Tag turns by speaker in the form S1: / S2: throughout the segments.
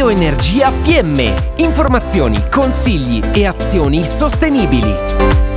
S1: Bioenergia Fiemme. Informazioni, consigli e azioni sostenibili.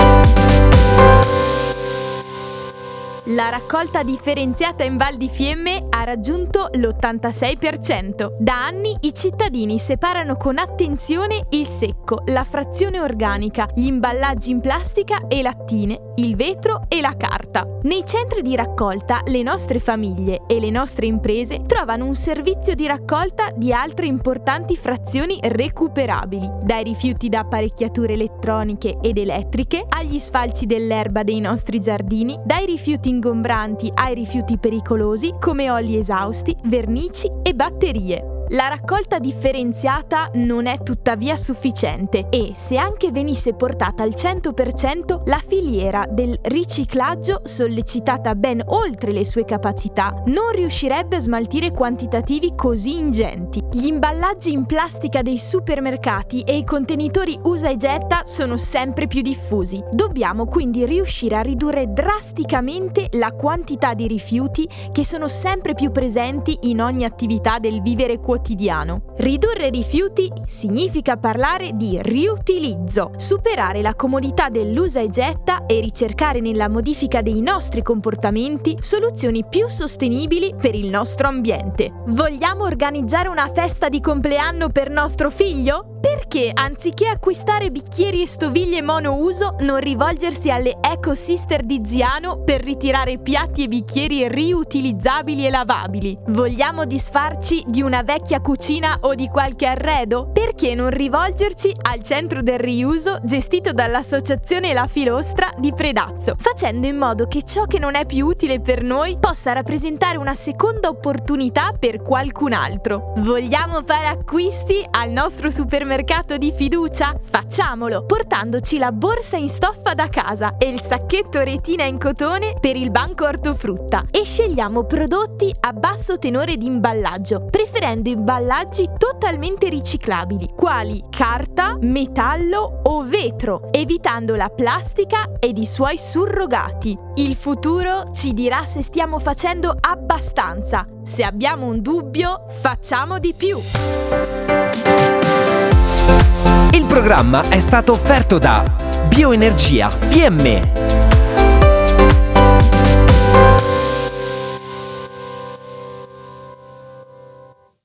S2: La raccolta differenziata in Val di Fiemme ha raggiunto l'86%. Da anni i cittadini separano con attenzione il secco, la frazione organica, gli imballaggi in plastica e lattine, il vetro e la carta. Nei centri di raccolta le nostre famiglie e le nostre imprese trovano un servizio di raccolta di altre importanti frazioni recuperabili, dai rifiuti da apparecchiature elettroniche ed elettriche agli sfalci dell'erba dei nostri giardini, dai rifiuti ingombranti ai rifiuti pericolosi come oli esausti, vernici e batterie. La raccolta differenziata non è tuttavia sufficiente e se anche venisse portata al 100% la filiera del riciclaggio, sollecitata ben oltre le sue capacità, non riuscirebbe a smaltire quantitativi così ingenti. Gli imballaggi in plastica dei supermercati e i contenitori usa e getta sono sempre più diffusi. Dobbiamo quindi riuscire a ridurre drasticamente la quantità di rifiuti che sono sempre più presenti in ogni attività del vivere quotidiano quotidiano. Ridurre rifiuti significa parlare di riutilizzo, superare la comodità dell'usa e getta e ricercare nella modifica dei nostri comportamenti soluzioni più sostenibili per il nostro ambiente. Vogliamo organizzare una festa di compleanno per nostro figlio? Perché anziché acquistare bicchieri e stoviglie monouso, non rivolgersi alle Eco Sister di Ziano per ritirare piatti e bicchieri riutilizzabili e lavabili? Vogliamo disfarci di una vecchia cucina o di qualche arredo? Perché non rivolgerci al centro del riuso gestito dall'associazione La Filostra di Predazzo, facendo in modo che ciò che non è più utile per noi possa rappresentare una seconda opportunità per qualcun altro? Vogliamo fare acquisti al nostro supermercato? di fiducia? Facciamolo, portandoci la borsa in stoffa da casa e il sacchetto retina in cotone per il banco ortofrutta e scegliamo prodotti a basso tenore di imballaggio, preferendo imballaggi totalmente riciclabili, quali carta, metallo o vetro, evitando la plastica ed i suoi surrogati. Il futuro ci dirà se stiamo facendo abbastanza. Se abbiamo un dubbio, facciamo di più.
S1: Il programma è stato offerto da Bioenergia Fiemme